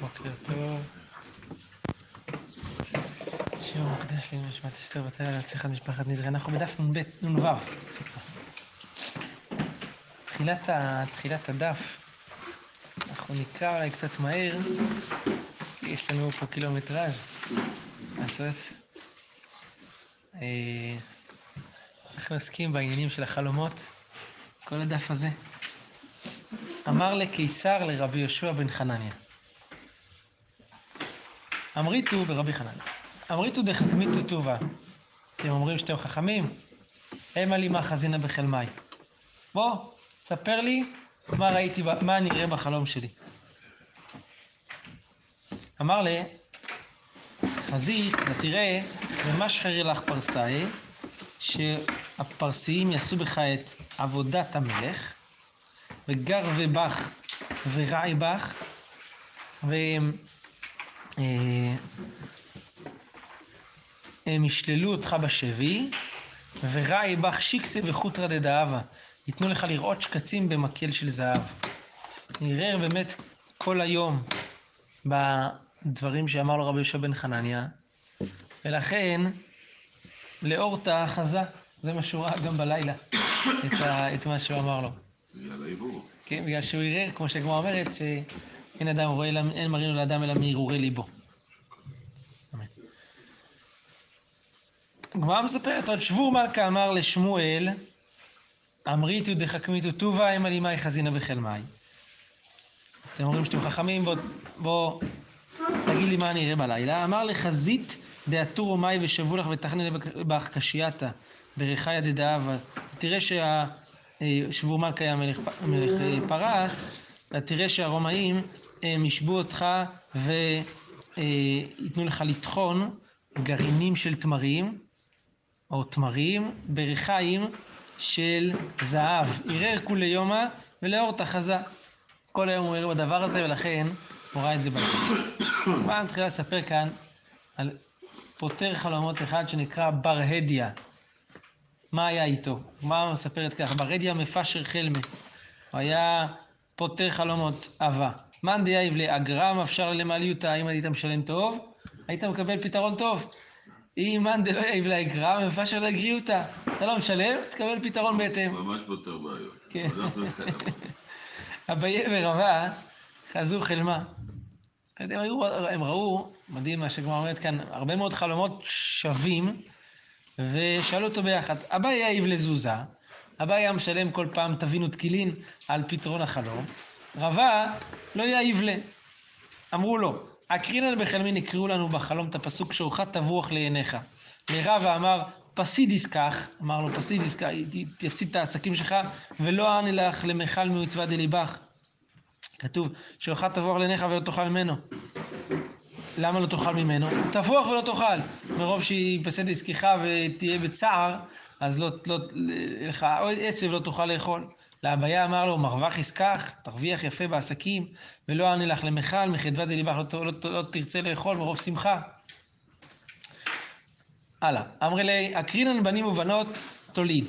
בוקר טוב. שיעור מוקדש לנשמת אסתר בתאי להצליחת משפחת נזרי. אנחנו בדף נ"ב, נ"ו. תחילת הדף, אנחנו נקרא אולי קצת מהר, כי יש לנו פה קילומטראז' לעשות. אה, אנחנו עוסקים בעניינים של החלומות, כל הדף הזה. אמר לקיסר לרבי יהושע בן חנניה. אמריתו ברבי חנניה. אמריתו דחכמיתו טובה. אתם אומרים שאתם חכמים? המה לי מה חזינה בחלמי. בוא, ספר לי מה ראיתי, מה אני אראה בחלום שלי. אמר לי, חזית, ותראה, ומשחרי לך פרסאי, שהפרסיים יעשו בך את עבודת המלך, וגר ובך ורעי בך, והם הם ישללו אותך בשבי, ורעי בך שיקצה וחוטרא דדאבה, ייתנו לך לראות שקצים במקל של זהב. נראה באמת כל היום בדברים שאמר לו רבי יהושע בן חנניה, ולכן לאורתא חזה, זה מה שהוא ראה גם בלילה, את, ה, את מה שהוא אמר לו. בגלל העיבור. כן, בגלל שהוא ערער, כמו שהגמרא אומרת, שאין אדם רואה, אלא- אין מראים לאדם אלא מהרהורי ליבו. אמן. הגמרא מספרת עוד, שבור מלכה אמר לשמואל, אמריתו דחכמיתו טובה, המה לימאי חזינה בחלמי. אתם אומרים שאתם חכמים, בוא, בוא תגיד לי מה אני אראה בלילה. אמר לחזית דעתורו מאי ושבו לך ותכנן בך קשייתא ברכיה דדאבה. תראה שהשבור מלכה היה מלך, אה, פרס, אתה תראה שהרומאים הם ישבו אותך וייתנו לך לטחון גרעינים של תמרים, או תמרים, ברכיים של זהב. ערער כולי יומא ולאור תחזה. כל היום הוא ער בדבר הזה, ולכן הוא ראה את זה בלילה. פעם מתחילה לספר כאן על פותר חלומות אחד שנקרא בר הדיה. מה היה איתו? מה מספרת כך? בר הדיה מפשר חלמה. הוא היה פותר חלומות אהבה. מאן דייב לאגרם אפשר למעליותה, אם היית משלם טוב, היית מקבל פתרון טוב. אם מאן דלא יאיב לאגרם מפשר לגריותה. אתה לא משלם, תקבל פתרון בהתאם. ממש פותר בעיות. כן. אביי ורבה חזו חלמה. הם, היו, הם ראו, מדהים מה שהגמרא אומרת כאן, הרבה מאוד חלומות שווים, ושאלו אותו ביחד. אביי יעיב לזוזה, אביי היה משלם כל פעם תבינו תקילין על פתרון החלום, רבה לא יעיב ל. אמרו לו, הקרינן בחלמין הקריאו לנו בחלום את הפסוק שורך תבוח לעיניך. לרבה אמר, פסידיס כך, אמר לו פסידיס כך, תפסיד את העסקים שלך, ולא אענה לך למכל ממצווה דליבך. כתוב, שורך תבוח לעיניך ולא תאכל ממנו. למה לא תאכל ממנו? תבוח ולא תאכל. מרוב שיפסד עסקך ותהיה בצער, אז לא, לא, לך עצב לא תוכל לאכול. לאביה אמר לו, מרווח עסקך, תרוויח יפה בעסקים, ולא אענה לך למכל, מחדווה דליבך לא, לא, ת- לא תרצה לאכול מרוב שמחה. הלאה. אמרי לי, אקרינן בנים ובנות תוליד,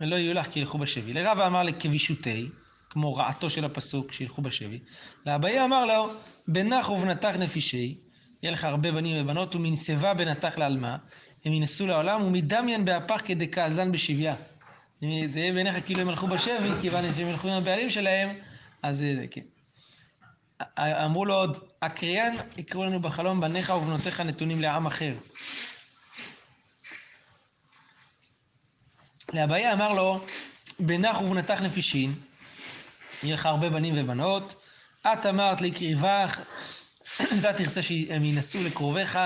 ולא יהיו לך כי ילכו בשבי. לרבה אמר לכבישותי, כמו רעתו של הפסוק, שילכו בשבי. לאביה אמר לו, בנך ובנתך נפישי, יהיה לך הרבה בנים ובנות, ומנשבה בנתך לעלמה, הם ינסו לעולם, ומדמיין באפך כדקעזן בשביה. אם זה יהיה בעיניך כאילו הם הלכו בשבי, כיוון שהם ילכו עם הבעלים שלהם, אז זה, זה, כן. אמרו לו עוד, הקריין יקראו לנו בחלום, בניך ובנותיך נתונים לעם אחר. לאביה אמר לו, בנך ובנתך נפישין, יהיה לך הרבה בנים ובנות, את אמרת לקריבך, אתה תרצה שהם ינסו לקרוביך,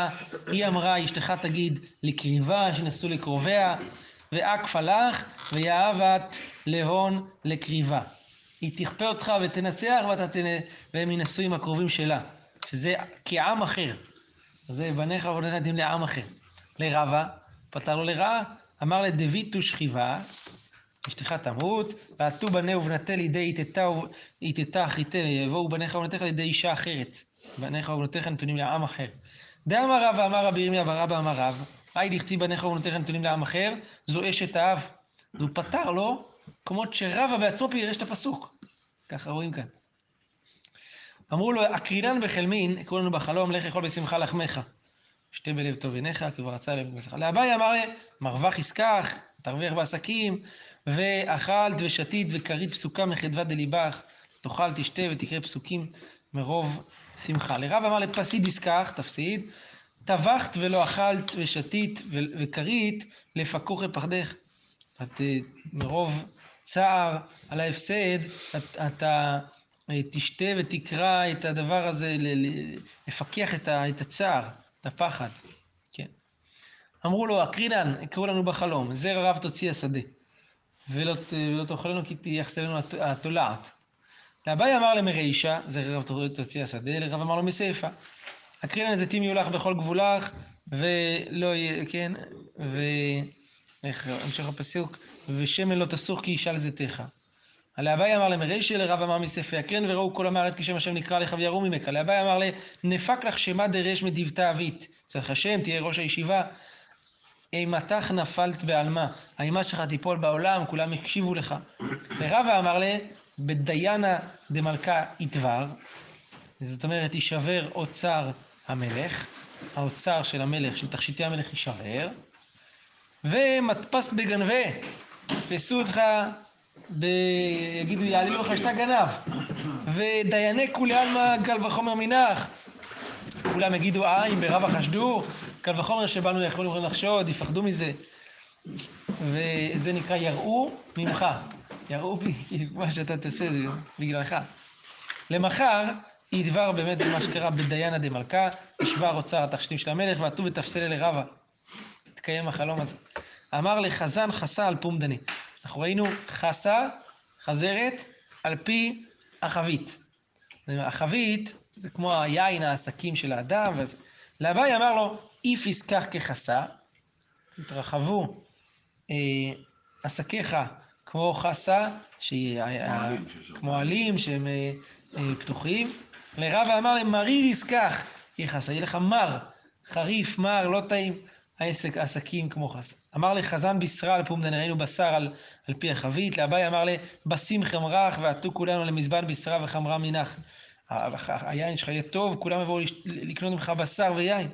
היא אמרה, אשתך תגיד לקריבה, שינסו לקרוביה, ואקפה לך, ויאהבת להון לקריבה. היא תכפה אותך ותנצח, ואתה תנ... והם ינסו עם הקרובים שלה, שזה כעם אחר. זה בניך ובניך נתאים לעם אחר. לרבה, פתר לו לרעה, אמר לדביתו שכיבה, אשתך תמות, ועטו בני ובנתה לידי איתתה אחריתה, יבואו בניך ובנתיך לידי אישה אחרת. בניך ובנותיך נתונים לעם אחר. דאמר רב ואמר רבי ירמיה ברבא אמר רב, היי דכתיב בניך ובנותיך נתונים לעם אחר, זו אשת האב. והוא פתר לו, כמות שרבא בעצמו פירש את הפסוק. ככה רואים כאן. אמרו לו, אקרינן בחלמין, יקראו לנו בחלום, לך אכול בשמחה לחמך. שתה בלב טוב עיניך, כי רצה לב בשמחה. לאביי אמר לי, מרווח יסקח, תרוויח בעסקים, ואכלת ושתית וכרית פסוקה מחדווה דליבך, תאכל, תשתה ותקרא פסוקים מרוב שמחה. לרב אמר לפסיד יסקח, תפסיד, טבחת ולא אכלת ושתית וכרית, לפקוך לפחדך. את אה, מרוב צער על ההפסד, את- אתה אה, תשתה ותקרא את הדבר הזה, לפקח את ה- את הצער, את הפחד. כן. אמרו לו, אקרינן, יקראו לנו בחלום, זרע רב תוציא השדה, ולא, ולא תאכלנו כי תייחסנו הת- התולעת. לאביי אמר למרישה, זרע רב תוציא השדה, לרב אמר לו מסיפה. אקרינן זיתים יהיו לך בכל גבולך, ולא יהיה, כן, ו... איך המשך הפסוק, ושמן לא תסוך כי ישאל זיתך. לאביי אמר למרישה, לרב אמר מספי יקרן וראו כל עמי הארץ כשם השם נקרא לך ויראו ממך. לאביי אמר לה, נפק לך שמה דרש מדבתה אבית. צריך השם, תהיה ראש הישיבה. אימתך נפלת בעלמה, האימה שלך תיפול בעולם, כולם יקשיבו לך. ורבא אמר לה, בדיינה דמלכה יתבר, זאת אומרת, יישבר אוצר המלך, האוצר של המלך, של תכשיטי המלך יישבר, ומדפסת בגנבה, תפסו אותך, ב... יגידו, יעלילו לך שאתה גנב, ודייני כולי עלמא קל וחומר מנח, כולם יגידו, אה, אם ברבא חשדו, קל וחומר שבנו יכולים לחשוד, יפחדו מזה. וזה נקרא יראו ממך. יראו מה שאתה תעשה זה בגללך. למחר ידבר באמת במה שקרה בדיינה דמלכה, ישבר אוצר התכשיטים של המלך, ועטו ותפסל אלי רבה. התקיים החלום הזה. אמר לחזן חסה על פומדני. אנחנו ראינו חסה, חזרת, על פי החבית. החבית זה כמו היין, העסקים של האדם. וזה. לאביי אמר לו, איף יסקח כחסה, תתרחבו אה, עסקיך כמו חסה, שהיא, ה- עלים שיש כמו עלים שהם אה, אה, פתוחים. לרבא אמר להם, מריר יסקח כחסה, יהיה לך מר, חריף, מר, לא טעים. העסק, עסקים כמו חסה. אמר לחזן בשרה על פומדן, ראינו בשר על, על פי החבית, לאביי אמר לבשים חמרך ועטו כולנו למזבן בשרה וחמרה מנח. ה- ה- היין שלך יהיה טוב, כולם יבואו לקנות ממך בשר ויין.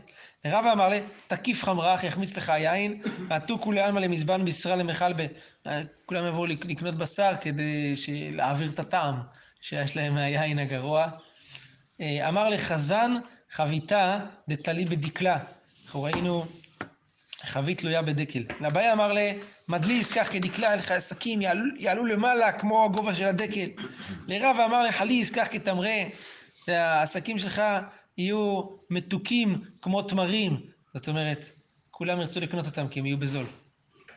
לרבא אמר לה, תקיף חמרך, יחמיץ לך היין, ועטו כולי עלמא למזבן בשרה למחלבה. כולם יבואו לק- לקנות בשר כדי להעביר את הטעם שיש להם מהיין הגרוע. אה, אמר לחזן, חביתה דתלי בדקלה. אנחנו ראינו חבית תלויה בדקל. לאביי אמר לה, מדלי יסקח כדקלה, אין לך עסקים, יעלו, יעלו למעלה כמו הגובה של הדקל. לרבא אמר לה, חלי יסקח כתמרה, והעסקים שלך יהיו מתוקים כמו תמרים. זאת אומרת, כולם ירצו לקנות אותם כי הם יהיו בזול.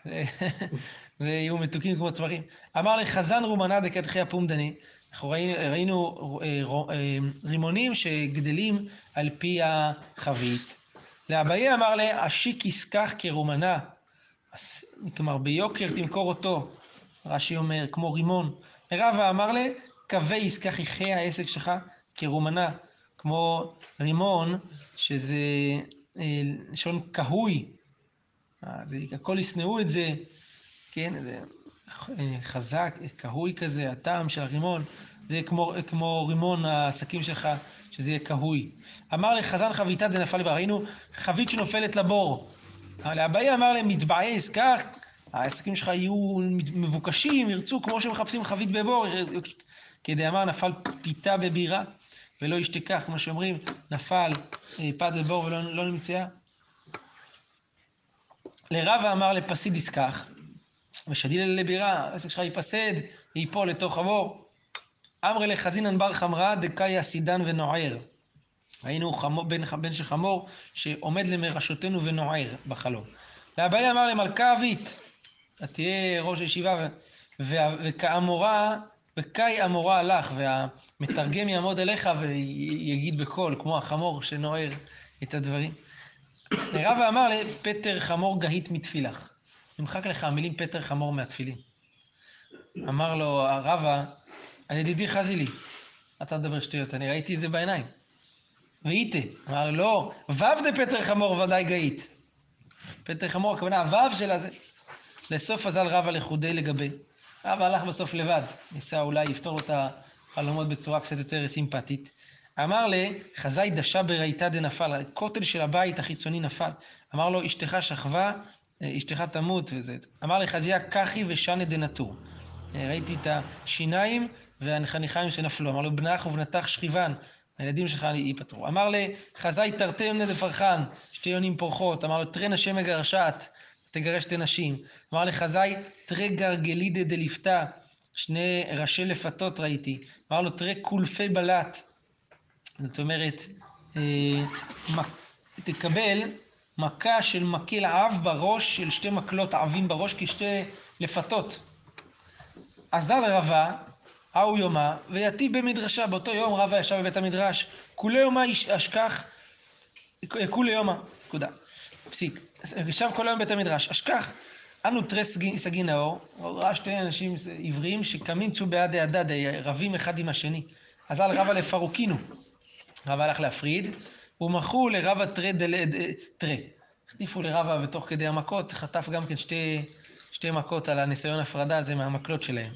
זה- זה יהיו מתוקים כמו תמרים. אמר לחזן רומנה דקדחי הפומדני, אנחנו ראינו, ראינו אה, אה, רימונים שגדלים על פי החבית. לאביי אמר לה, אשיק יסקח כרומנה. כלומר, ביוקר תמכור אותו. רש"י אומר, כמו רימון. רבא אמר לה, קווי יסקח יחי העסק שלך כרומנה. כמו רימון, שזה אה, לשון זה, הכל ישנאו את זה, כן, זה חזק, קהוי כזה, הטעם של הרימון, זה כמו, כמו רימון העסקים שלך, שזה יהיה קהוי. אמר לחזן חביתה דנפל בה, ראינו חבית שנופלת לבור. לאביי אמר להם, מתבעי עסקך, העסקים שלך יהיו מבוקשים, ירצו כמו שמחפשים חבית בבור, כדאמר נפל פיתה בבירה ולא ישתכח, כמו שאומרים, נפל אה, פת בבור ולא לא נמצאה. לרבא אמר לפסיד יסקח, ושדיל לבירה, העסק שלך ייפסד, ייפול לתוך הבור. אמרי לחזינן בר חמרה דקאי אסידן ונוער. ראינו חמור, בן, בן של חמור שעומד למרשותנו ונוער בחלום. לאביי אמר למלכה אבית, אתה תהיה ראש הישיבה, וכאמורה, וכאי אמורה לך, והמתרגם יעמוד אליך ויגיד בקול, כמו החמור שנוער את הדברים. רבא אמר לפטר חמור גהית מתפילך. נמחק לך המילים פטר חמור מהתפילין. אמר לו רבא, על ידידי חזי לי, אתה מדבר שטויות, אני ראיתי את זה בעיניים. ואיתה, אמר לו, לא, וו דפטר חמור ודאי גאית. פטר חמור, הכוונה, הוו של הזה. לסוף אזל רבא לחודי לגבי. רבא הלך בסוף לבד, ניסה אולי לפתור לו את החלומות בצורה קצת יותר סימפטית. אמר לי, חזאי דשה ברייתא דנפל, הכותל של הבית החיצוני נפל. אמר לו, אשתך שכבה, אשתך תמות וזה. אמר לי, חזיה קחי ושנה דנטור. אה, ראיתי את השיניים והחניכיים שנפלו. אמר לו, בנך ובנתך שכיבן, הילדים שלך ייפטרו. אמר לי, חזאי תרתי ימנה דפרחן, שתי יונים פורחות. אמר לו, תרא נשי מגרשת, תגרש שתי נשים. אמר לי, חזאי, תרא גרגלידה דליפתא, שני ראשי לפתות ראיתי. אמר לו, תראה קולפי בלט. זאת אומרת, אה, תקבל מכה של מקל עב בראש, של שתי מקלות עבים בראש, כשתי לפתות. אזל רבה, ההוא יומה, ויתי במדרשה. באותו יום רבה ישב בבית המדרש. כולי יומה איש- אשכח, כולי יומה, נקודה. פסיק. ישב כל היום בבית המדרש. אשכח, אנו תרי סגי- נאור, ראה שתי אנשים עבריים שקמים צו בעד הדד, רבים אחד עם השני. אזל רבה לפרוקינו. רבא הלך להפריד, ומכרו לרבא תרי דל... ד- תרי. החטיפו לרבא בתוך כדי המכות, חטף גם כן שתי, שתי מכות על הניסיון הפרדה הזה מהמקלות שלהם.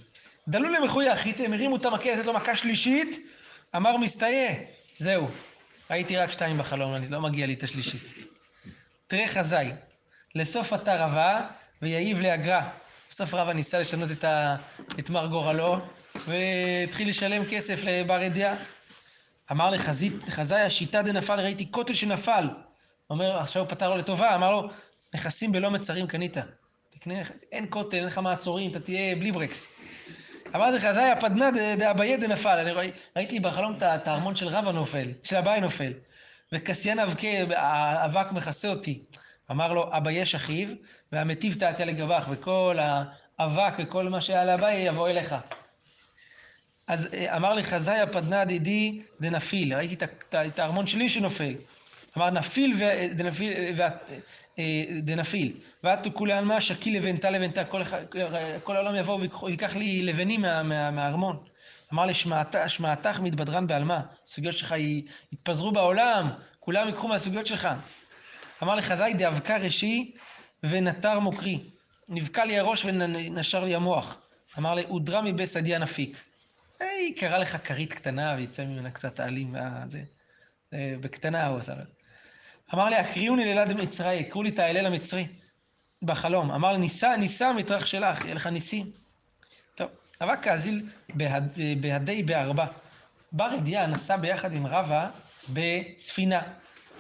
דלו למחוייך, הם הרימו את המקל, לתת לו מכה שלישית, אמר מסתייע, זהו. ראיתי רק שתיים בחלום, אני לא מגיע לי את השלישית. תראה חזאי, לסוף אתה רבה, ויעיב לאגרה. בסוף רבא ניסה לשנות את, ה... את מר גורלו, והתחיל לשלם כסף לבר ידיעה. אמר לחזית, חזאי השיטה דנפל, ראיתי כותל שנפל. אומר, עכשיו הוא פתר לו לטובה, אמר לו, נכסים בלא מצרים קנית. תקנה, אין כותל, אין לך מעצורים, אתה תהיה בלי ברקס. אמרתי לך, חזאי הפדנא ד- דאביי דנפל. אני ראי- ראיתי בחלום את הארמון של רבא נופל, של אביי נופל. וקסיין אבקה, האבק מכסה אותי. אמר לו, אביי אחיו, והמטיב תעתיה לגבך, וכל האבק וכל מה שהיה לאביי יבוא אליך. אז אה, אמר לי חזאי הפדנא דידי דנפיל, ראיתי את הארמון שלי שנופל. אמר נפיל ו- דנפיל, אה, ואתו כולי עלמא שקיל לבנתה לבנתה, כל העולם יבוא ויקח לי לבנים מה- מה- מהארמון. אמר לי שמעת- שמעתך מתבדרן בעלמא, הסוגיות שלך יתפזרו בעולם, כולם ייקחו מהסוגיות שלך. אמר לי חזאי דאבקה ראשי ונטר מוקרי. נבקע לי הראש ונשר לי המוח. אמר לי, הודרה מבית שדיה נפיק. היא קרא לך כרית קטנה ויצא ממנה קצת העלים והזה. אה, בקטנה הוא עשה. אמר לי, הקריאוני לילד מצרי, יקראו לי את האליל המצרי. בחלום. אמר לי, ניסה, ניסה מטרח שלך, יהיה לך ניסים. טוב, אבק האזיל בהד- בהדי בארבע. בר ידיעה נסע ביחד עם רבא בספינה.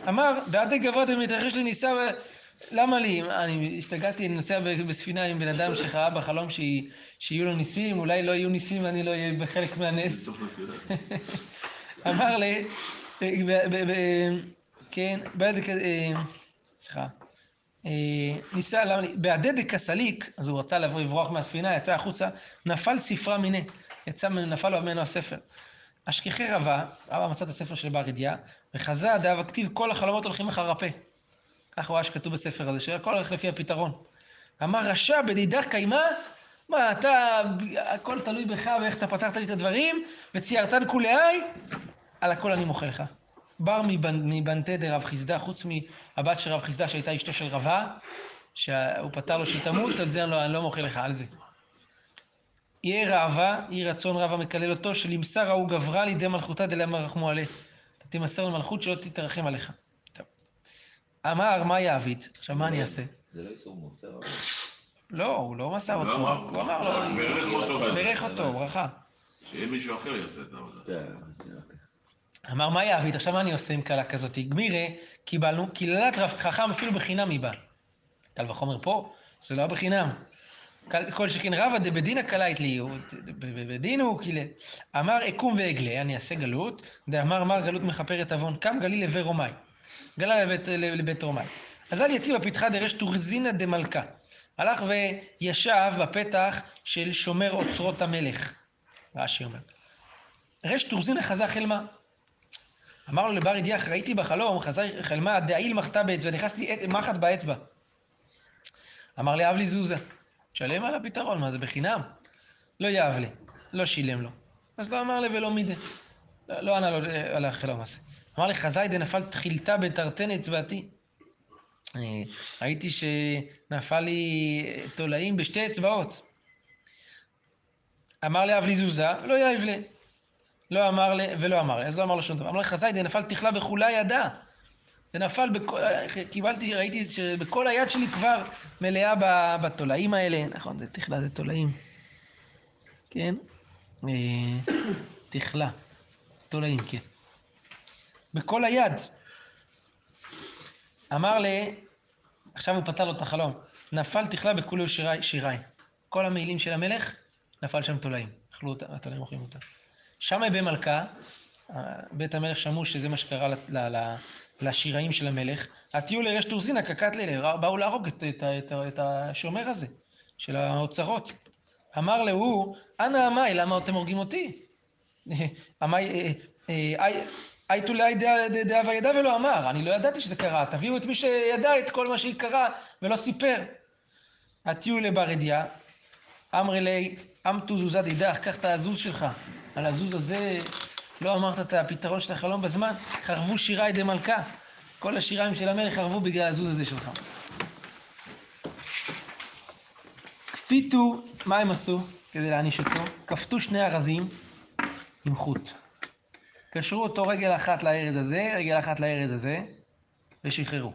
אמר, בהדי גבוה מתרחש לי ניסה, ו- למה לי? אני השתגעתי, אני נוסע בספינה עם בן אדם שראה בחלום שי- שיהיו לו ניסים, אולי לא יהיו ניסים ואני לא אהיה בחלק מהנס. אמר לי, ב- ב- כן, בעד, אה, סליחה, אה, ניסה, למה לי, בעדי דקסליק, אז הוא רצה לברוח מהספינה, יצא החוצה, נפל ספרה מיניה, יצא, נפל ממנו הספר. אשכחי רבה, רבה מצא את הספר של בר ידיעה, וחזה דאב הכתיב כל החלומות הולכים לך רפה. כך הוא ראה שכתוב בספר הזה, שהכל הולך לפי הפתרון. אמר רשע בדידך קיימה, מה, אתה, הכל תלוי בך ואיך אתה פתרת לי את הדברים, וציירתן כולי, על הכל אני מוחל לך. בר מבנ- מבנתה דרב חיסדא, חוץ מהבת של רב חיסדא שהייתה אשתו של רבה, שהוא פתר לו שהיא תמות, על זה אני לא, לא מוחל לך, על זה. יהיה ראווה, יהי רצון רב המקלל אותו, שלמסר ההוא גברה לידי מלכותה דלמה רחמו עליה. תמסר למלכות שלא תתרחם עליך. אמר, מה יעביד? עכשיו, מה אני אעשה? זה לא איסור מוסר, אבל... לא, הוא לא מסר לא אותו, הוא אמר לו, הוא בירך אותו. בירך אותו, ברכה. שיהיה מישהו אחר יעשה את העבודה. כן, זה אוקיי. אמר, מה יעביד? עכשיו מה אני עושה עם קלה כזאת? גמירה, קיבלנו, קללת רב חכם אפילו בחינם היא באה. קל וחומר פה, זה לא בחינם. כל שכן רבא דבדינא קלית לי, הוא- ב- ב- בדין הוא קילל. אמר אקום ואגלה, אני אעשה גלות, דאמר מר גלות מכפרת עוון, קם גליל לבי רומאי. גלה לבית, לבית רומאי. אז אל יתיב הפתחה דרש טורזינא דמלכה. הלך וישב בפתח של שומר אוצרות המלך. רש"י אומר. רש טורזינא חזה חלמה. אמר לו לבר ידיח, ראיתי בחלום, חזה חלמה, דעיל מחתה באצבע, נכנס לי עת- מחט באצבע. אמר לי, אב לי זוזה. תשלם על הפתרון, מה זה בחינם? לא יאב לי, לא שילם לו. אז לא אמר לי ולא מידה. לא, לא ענה לו על החלום הזה. אמר לי, חזאי דנפל תחילתה בתרתן אצבעתי. אה, ראיתי שנפל לי תולעים בשתי אצבעות. אמר לי, אב לי זוזה, לא יאב לי. לא אמר לי, ולא אמר לי, אז לא אמר לו שום דבר. אמר לי, חזאי, דנפל תכלה בכולה ידה. זה נפל בכל, קיבלתי, ראיתי שבכל היד שלי כבר מלאה בתולעים האלה. נכון, זה תכלה, זה תולעים. כן? אה, תכלה. תולעים, כן. בכל היד. אמר לי, עכשיו הוא פתר לו את החלום, נפל תכלה בכולו שירי, שירי. כל המעילים של המלך, נפל שם תולעים. אכלו אותה, התולעים אוכלים אותה. שמאי במלכה, בית המלך שמעו שזה מה שקרה ל- לשיראים של המלך, עטיו לרש תורזינא קקת לילה, באו להרוג את, את, את, את השומר הזה, של האוצרות. אמר להוא, אנא עמי, למה אתם הורגים אותי? עמי, הייתו לאי דאבה ידע ולא אמר, אני לא ידעתי שזה קרה, תביאו את מי שידע את כל מה שקרה ולא סיפר. עטיו לברדיה, אמרי לי, אמתו זוזה דידך, קח את הזוז שלך. על הזוז הזה לא אמרת את הפתרון של החלום בזמן, חרבו שירי דמלכה. כל השיריים של המלך חרבו בגלל הזוז הזה שלך. כפיתו, מה הם עשו כדי להעניש אותו? כפתו שני ארזים עם חוט. קשרו אותו רגל אחת לארז הזה, רגל אחת לארז הזה, ושחררו.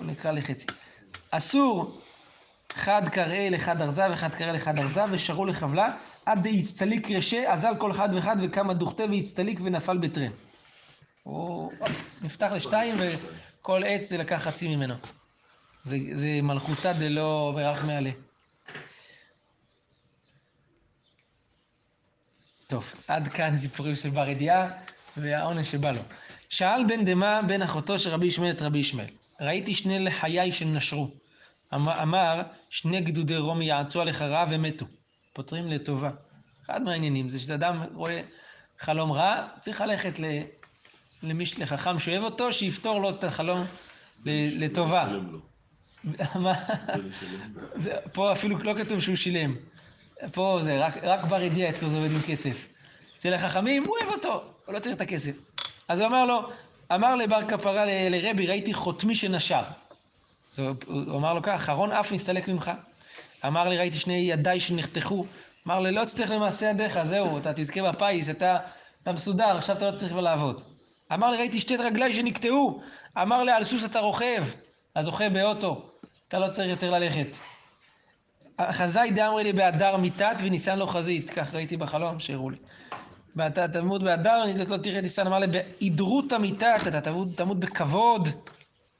נקרא לחצי. אסור חד קראה לחד ארזה וחד קראה לחד ארזה ושרו לחבלה עד דהצטליק רשה אזל כל אחד ואחד וקם הדוכתה והצטליק ונפל בטרם. הוא נפתח לשתיים וכל עץ זה לקח חצי ממנו. זה, זה מלכותא דלא ורח מעלה. טוב, עד כאן סיפורים של בר ידיעה והעונש שבא לו. שאל בן דמה בן אחותו של רבי ישמעאל את רבי ישמעאל. ראיתי שני לחיי שנשרו. אמר, שני גדודי רומי יעצו עליך רע ומתו. פותרים לטובה. אחד מהעניינים זה שאדם רואה חלום רע, צריך ללכת ל... למיש... לחכם שאוהב אותו, שיפתור לו את החלום ל... לטובה. מה? פה אפילו לא כתוב שהוא שילם. פה זה רק, רק בר ידיעה אצלו זה עובד עם כסף. אצל החכמים, הוא אוהב אותו, הוא לא צריך את הכסף. אז הוא אמר לו, אמר לבר כפרה לרבי, ראיתי חותמי שנשר. אז הוא, הוא אמר לו כך, אחרון אף נסתלק ממך. אמר לי, ראיתי שני ידיי שנחתכו. אמר לי, לא תצטרך למעשה ידיך, זהו, אתה תזכה בפיס, אתה, אתה מסודר, עכשיו אתה לא צריך כבר לעבוד. אמר לי, ראיתי שתי רגליי שנקטעו. אמר לי, על סוס אתה רוכב, אז רוכב באוטו, אתה לא צריך יותר ללכת. חזאי דאמרי לי באדר מיתת וניסן לו חזית, כך ראיתי בחלום שהראו לי. ואתה תמות באדר, לא תראה ניסן, אמר לי, בהידרות המיתת, אתה תמות, בכבוד,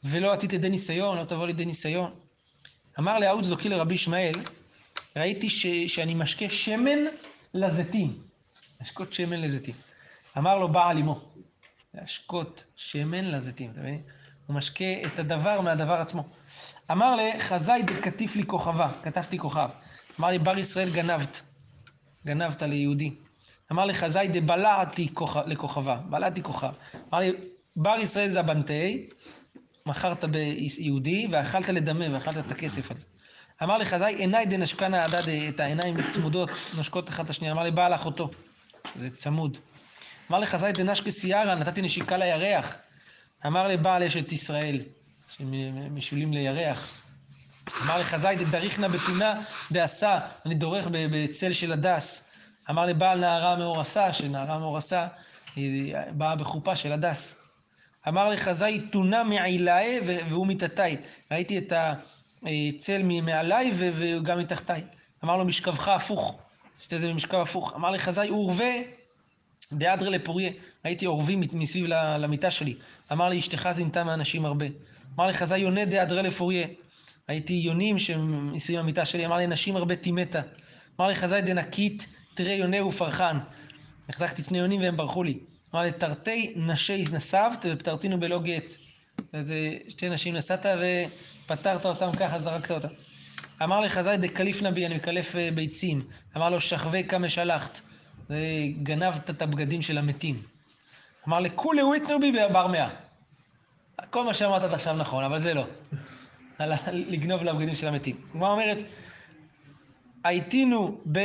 ולא עתית ידי ניסיון, לא תבוא לידי ניסיון. אמר לאהוד זוקי לרבי ישמעאל, ראיתי ש, שאני משקה שמן לזיתים. להשקות שמן לזיתים. אמר לו בעל אמו, להשקות שמן לזיתים, אתה מבין? הוא משקה את הדבר מהדבר עצמו. אמר לחזאי דקטיף לי כוכבה, כתבתי כוכב. אמר לי, בר ישראל גנבת, גנבת ליהודי. אמר לחזאי דבלעתי כוכב- לכוכבה, בלעתי כוכב. אמר לי, בר ישראל זה הבנטי, מכרת ביהודי ואכלת לדמה ואכלת את הכסף על זה. אמר לחזאי, עיניי דנשקנה הדד, את העיניים צמודות, נושקות אחת את השנייה. אמר לי, בעל אחותו, זה צמוד. אמר לחזאי דנשקה סיירה, נתתי נשיקה לירח. אמר לבעל אשת ישראל, שמשולים לירח. אמר לחזאי דדריכנה בתונה דעשה, אני דורך בצל של הדס. אמר לבעל נערה מאורסה, שנערה מאורסה היא באה בחופה של הדס. אמר לחזאי תונה מעילאי והוא מתחתיי. ראיתי את הצל מעליי וגם מתחתיי. אמר לו משכבך הפוך, עשית את זה במשכב הפוך. אמר לחזאי עורבה דאדרא לפוריה, ראיתי עורבים מסביב למיטה שלי. אמר לי, אשתך זינתה מאנשים הרבה. אמר לי, חזאי יונה דאדרא לפוריה. ראיתי יונים שמסביב למיטה שלי, אמר לי, נשים הרבה טימתה. אמר לי, חזאי דנקית, תראה יונה ופרחן. החזקתי שני יונים והם ברחו לי. אמר לי, תרתי נשי נסבת ופטרתינו בלא גט. אז אה, שתי נשים נסעת ופטרת אותם ככה, זרקת אותם. אמר לחזאי דקליפנה בי, אני מקלף אה, ביצים. אמר לו, שכבי כמה שלחת. וגנבת את הבגדים של המתים. אמר לכולי וויתנו בי בר מאה. כל מה שאמרת עד עכשיו נכון, אבל זה לא. לגנוב לבגדים של המתים. הגמרא אומרת, הייתינו ב...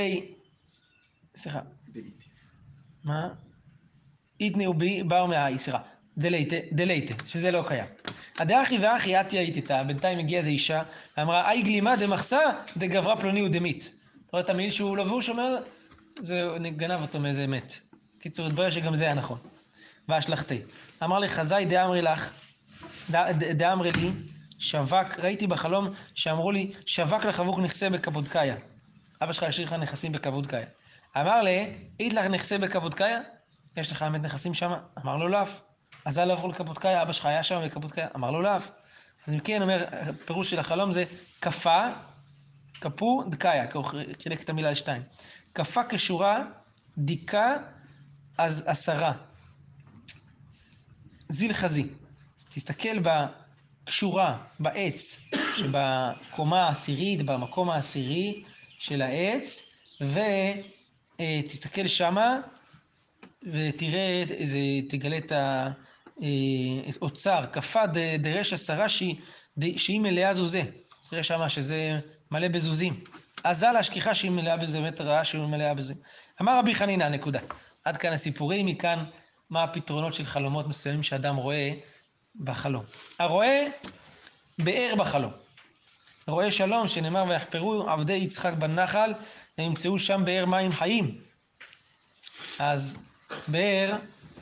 סליחה. מה? איתנאו בי בר מאה, סליחה. דלייטה, דלייטה, שזה לא קיים. הדאחי ואחי אתי הייתי איתה, בינתיים הגיעה איזו אישה, ואמרה, אי גלימה דמחסה דגברה פלוני ודמית. אתה רואה את המעיל שהוא לבוש, אומר, זה גנב אותו מאיזה מת. קיצור, התברר שגם זה היה נכון. והשלכתי. אמר לחזאי דאמרי לך, דאמרי לי, שווק, ראיתי בחלום שאמרו לי, שווק לחבוק נכסה בקפודקאיה. אבא שלך השאיר לך נכסים בקפודקאיה. אמר לי, אית לך נכסה בקפודקאיה? יש לך באמת נכסים שם? אמר לו לאו. אז אל עברו לקפודקאיה, אבא שלך היה שם בקפודקאיה? אמר לו לאו. אז אם כן, אומר, הפירוש של החלום זה כפה, כפו דקאיה, כי הוא חילק את המילה לשתיים. כפה כשורה, דיכה, אז עשרה. זיל חזי. אז תסתכל בקשורה, בעץ, שבקומה העשירית, במקום העשירי של העץ, ותסתכל שמה, ותראה, תגלה את האוצר, כפה ד- דרש עשרה שהיא מלאה זוזה. תראה שמה שזה מלא בזוזים. עזה להשכיחה שהיא מלאה בזה, באמת ראה שהיא מלאה בזה. אמר רבי חנינא, נקודה. עד כאן הסיפורים, מכאן מה הפתרונות של חלומות מסוימים שאדם רואה בחלום. הרואה באר בחלום. רואה שלום, שנאמר ויחפרו עבדי יצחק בנחל, וימצאו שם באר מים חיים. אז באר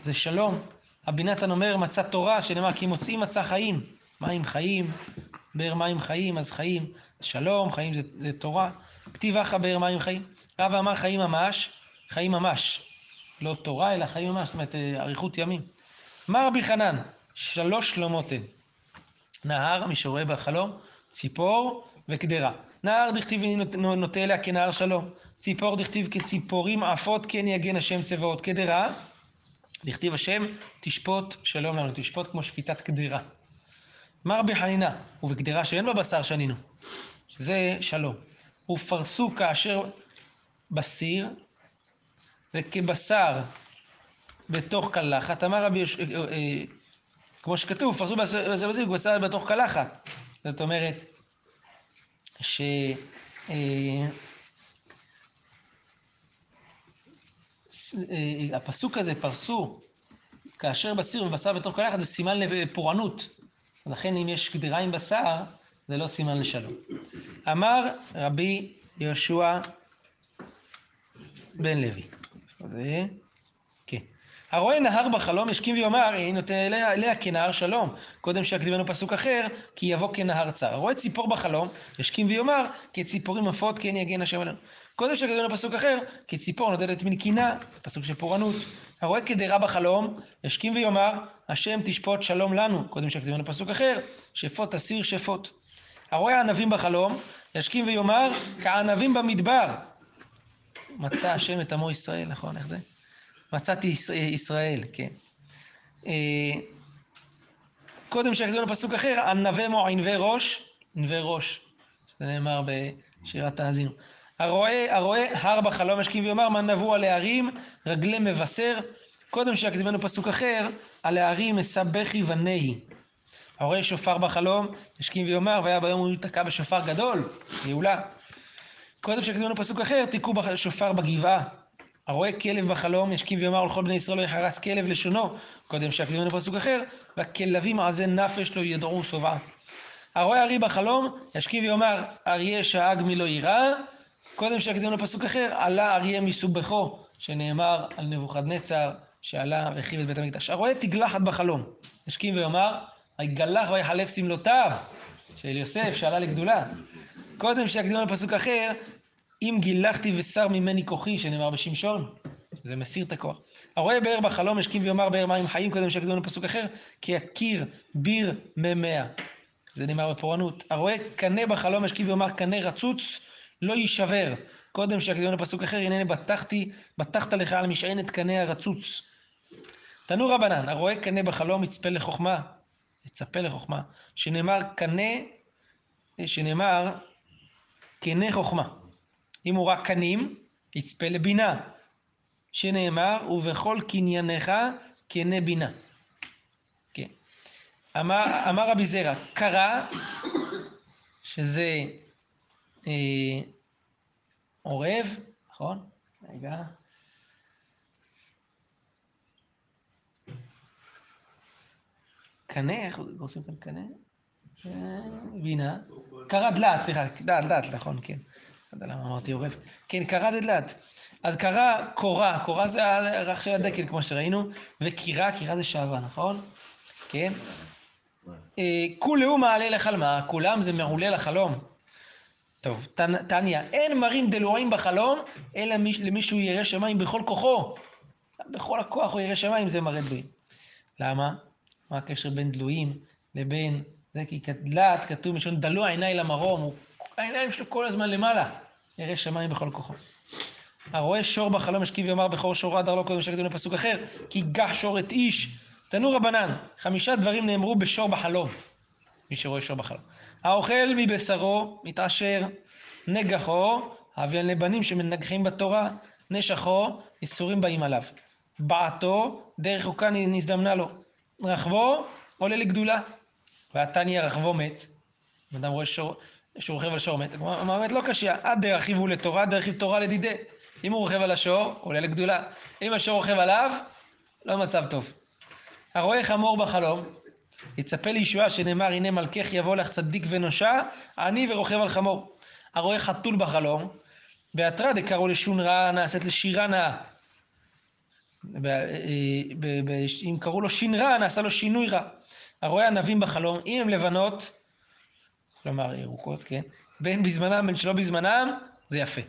זה שלום. רבי נתן אומר מצא תורה, שנאמר כי מוצאים מצא חיים. מים חיים, באר מים חיים, אז חיים, שלום, חיים זה, זה תורה. כתיב אחא באר מים חיים. רבא אמר חיים ממש, חיים ממש. לא תורה, אלא חיים ממש, זאת אומרת, אה, אריכות ימים. אמר רבי חנן, שלוש שלומות הן. נהר, מי שרואה בחלום, ציפור וקדרה. נהר דכתיב נוטה אליה כנהר שלום. ציפור דכתיב כציפורים עפות כן יגן השם צבאות. קדרה, דכתיב השם תשפוט שלום לנו, תשפוט כמו שפיטת קדרה. אמר רבי חנינא, ובקדרה שאין בה בשר שנינו, שזה שלום. ופרסו כאשר בסיר, וכבשר בתוך קלחת. אמר רבי יוש... אה, אה, כמו שכתוב, פרסו בשר בסיר וכבשר בתוך קלחת. זאת אומרת, ש... אה, הפסוק הזה, פרסו, כאשר בסיר ובשר בתוך קלחת, זה סימן לפורענות. לכן אם יש קדירה עם בשר, זה לא סימן לשלום. אמר רבי יהושע בן לוי. זה. הרואה נהר בחלום ישכים ויאמר, הנה נותן אליה, אליה כנהר שלום. קודם שיקדימנו פסוק אחר, כי יבוא כנהר צר. הרואה ציפור בחלום, ישכים ויאמר, כי ציפורים עפות כן יגן השם עלינו. קודם שיקדימנו פסוק אחר, כי ציפור נותנת מן קינה, פסוק של פורענות. הרואה קדרה בחלום, ישכים ויאמר, השם תשפוט שלום לנו. קודם שיקדימנו פסוק אחר, שפוט תסיר שפוט. הרואה ענבים בחלום, ישכים ויאמר, כענבים במדבר. מצא השם את עמו ישראל, נכון? איך זה? מצאתי יש- ישראל, כן. אה, קודם שיקדימו לפסוק אחר, ענבי מו ענבי ראש, ענבי ראש. זה נאמר בשירת האזינו. הרואה, הרואה הר בחלום ישכים ויאמר, מה נבוא על ההרים, רגלי מבשר. קודם שיקדימנו פסוק אחר, על ההרים אשא בכי ונהי. הרואה שופר בחלום, ישכים ויאמר, והיה ביום הוא ייתקע בשופר גדול, גאולה. קודם שיקדימנו פסוק אחר, תיקעו בשופר בגבעה. הרואה כלב בחלום, ישכים ויאמר לכל בני ישראל לא יחרס כלב לשונו. קודם שיקדימנו פסוק אחר, והכלבים עזי נפש לא ידעו שובעה. הרואה ארי בחלום, ישכים ויאמר, אריה שאג מלא יירא. קודם שיקדימנו פסוק אחר, עלה אריה מסובכו, שנאמר על נבוכדנצר, שעלה והרחיב את בית המקדש. הרואה תגלחת בחלום, ישכים ויאמר, ויגלח ויחלף שמלותיו, של יוסף שעלה לגדולה. קודם שיקדימנו פסוק אחר, אם גילחתי ושר ממני כוחי, שנאמר בשמשון, זה מסיר את הכוח. הרואה באר בחלום, ישכים ויאמר באר מים חיים, קודם שיקדימנו פסוק אחר, כי יקיר ביר ממאה. זה נאמר בפורענות. הרואה קנה בחלום, ישכים ויאמר קנה רצוץ, לא יישבר. קודם שיקדימנו פסוק אחר, הנני בטחתי, בטחת לך על משענת קנה הרצוץ. תנו רבנן, הרואה קנה בחלום, יצפה לחוכמה, יצפה לחוכמה, שנאמר קנה, שנאמר קנה חוכמה. אם הוא רק קנים, יצפה לבינה, שנאמר, ובכל קנייניך קנה בינה. כן. אמר, אמר רבי זרע, קרא, שזה אה, עורב, נכון? רגע. קנה, איך עושים כאן קנה? אה, בינה. קרא דלת, סליחה, דלת, נכון, כן. לא יודע למה אמרתי עורב. כן, קרא זה דלת. אז קרה קורה, קורה זה הרך של הדקל כמו שראינו, וקירה, קירה זה שעווה, נכון? כן? אה, כולהו מעלה לחלמה, כולם זה מעולה לחלום. טוב, תניא, אין מרים דלוהים בחלום, אלא מי- למישהו ירא שמיים בכל כוחו. בכל הכוח הוא ירא שמיים, זה מראה דלויים. למה? מה הקשר בין דלויים לבין... זה כי דלת, כתוב מלשון דלו עיניי למרום, העיניים שלו כל הזמן למעלה, ירא שמיים בכל כוחו. הרואה שור בחלום השכיב ויאמר בכור שור הדר לא קודם שכתוב בפסוק אחר, כי גח שור את איש. תנו רבנן, חמישה דברים נאמרו בשור בחלום. מי שרואה שור בחלום. האוכל מבשרו, מתעשר, נגחו, אבי על נבנים שמנגחים בתורה, נשכו, איסורים באים עליו. בעתו, דרך חוקה נזדמנה לו. רכבו, עולה לגדולה. והתניא רכבו מת. אדם רואה שור, שהוא רוכב על שור מת, אומר מת לא עד דרכיב הוא לתורה, דרכיב תורה לדידי. אם הוא רוכב על השור, עולה לגדולה. אם השור רוכב עליו, לא מצב טוב. הרואה חמור בחלום, יצפה לישועה שנאמר הנה מלכך יבוא לך צדיק ונושע, עני ורוכב על חמור. הרואה חתול בחלום, בהתרא דקראו לשון רעה נעשית לשירה נאה. אה, אם קראו לו שין רע, נעשה לו שינוי רע. הרואה ענבים בחלום, אם הם לבנות, כלומר ירוקות, כן? בין בזמנם בין שלא בזמנם, זה יפה,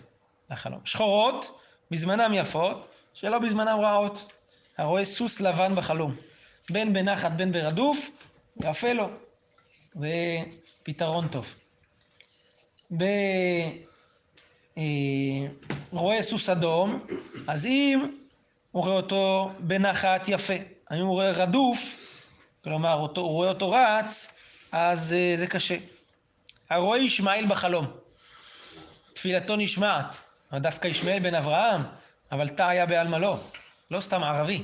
החלום. שחורות, בזמנם יפות, שלא בזמנם רעות. הרואה סוס לבן בחלום, בין בנחת בין ברדוף, יפה לו. זה פתרון טוב. ב... אה, רואה סוס אדום, אז אם הוא רואה אותו בנחת יפה, אם הוא רואה רדוף, כלומר אותו, הוא רואה אותו רץ, אז אה, זה קשה. הרואה ישמעאל בחלום, תפילתו נשמעת, דווקא ישמעאל בן אברהם, אבל תא היה בעלמא לא, לא סתם ערבי.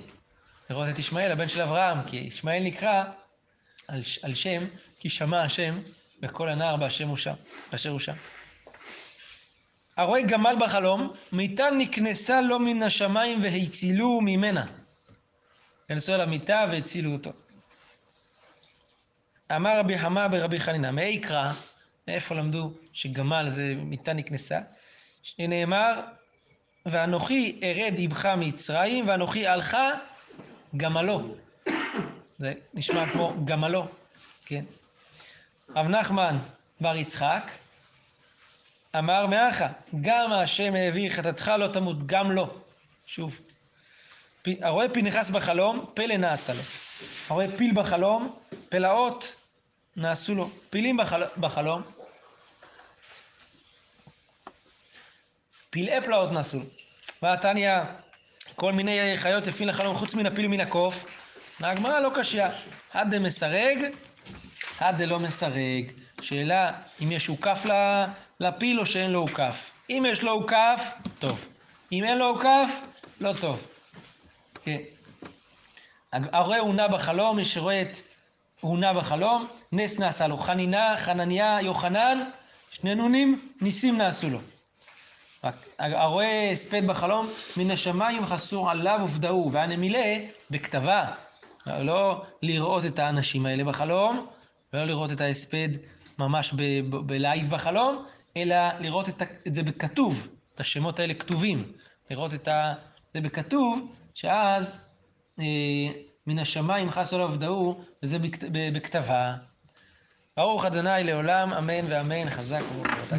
לראות את ישמעאל, הבן של אברהם, כי ישמעאל נקרא על, על שם, כי שמע השם בכל הנער באשר הוא שם, באשר הוא שם. הרואה גמל בחלום, מיתה נקנסה לו מן השמיים והצילו ממנה. כנסו אל המיטה והצילו אותו. אמר רבי חמא ברבי חנינא, מאיקרא, מאיפה למדו שגמל זה מיתה נקנסה? שנאמר, ואנוכי ארד איבך מצרים, ואנוכי עלך גמלו. זה נשמע כמו גמלו, כן. רב נחמן בר יצחק אמר מאחה, גם השם העביר חטאתך לא תמות, גם לא. שוב. הרואה פנחס בחלום, פלא נעשה לו. הרואה פיל בחלום, פלאות נעשו לו. פילים בחל... בחלום, פלאי פלאות נעשו. והתניא, כל מיני חיות יפים לחלום חוץ מן הפיל ומן הקוף. והגמרא לא קשיא. עד דמסרג, עד דלא מסרג. שאלה אם יש ל- לפיל או שאין לו אוכף. אם יש לו אוכף, טוב. אם אין לו אוכף, לא טוב. כן. הרואה אונה בחלום, מי שרואה את אונה בחלום, נס נעשה לו. חנינה, חנניה, יוחנן, שני נונים, ניסים נעשו לו. הרואה הספד בחלום, מן השמיים חסור עליו ופדאו, והנמילא בכתבה. לא לראות את האנשים האלה בחלום, ולא לראות את ההספד ממש בלייב בחלום, אלא לראות את, את זה בכתוב, את השמות האלה כתובים. לראות את ה- זה בכתוב, שאז אה, מן השמיים חסו עליו ופדאו, וזה בכת- בכתבה. ברוך אדוני לעולם, אמן ואמן, חזק וברוך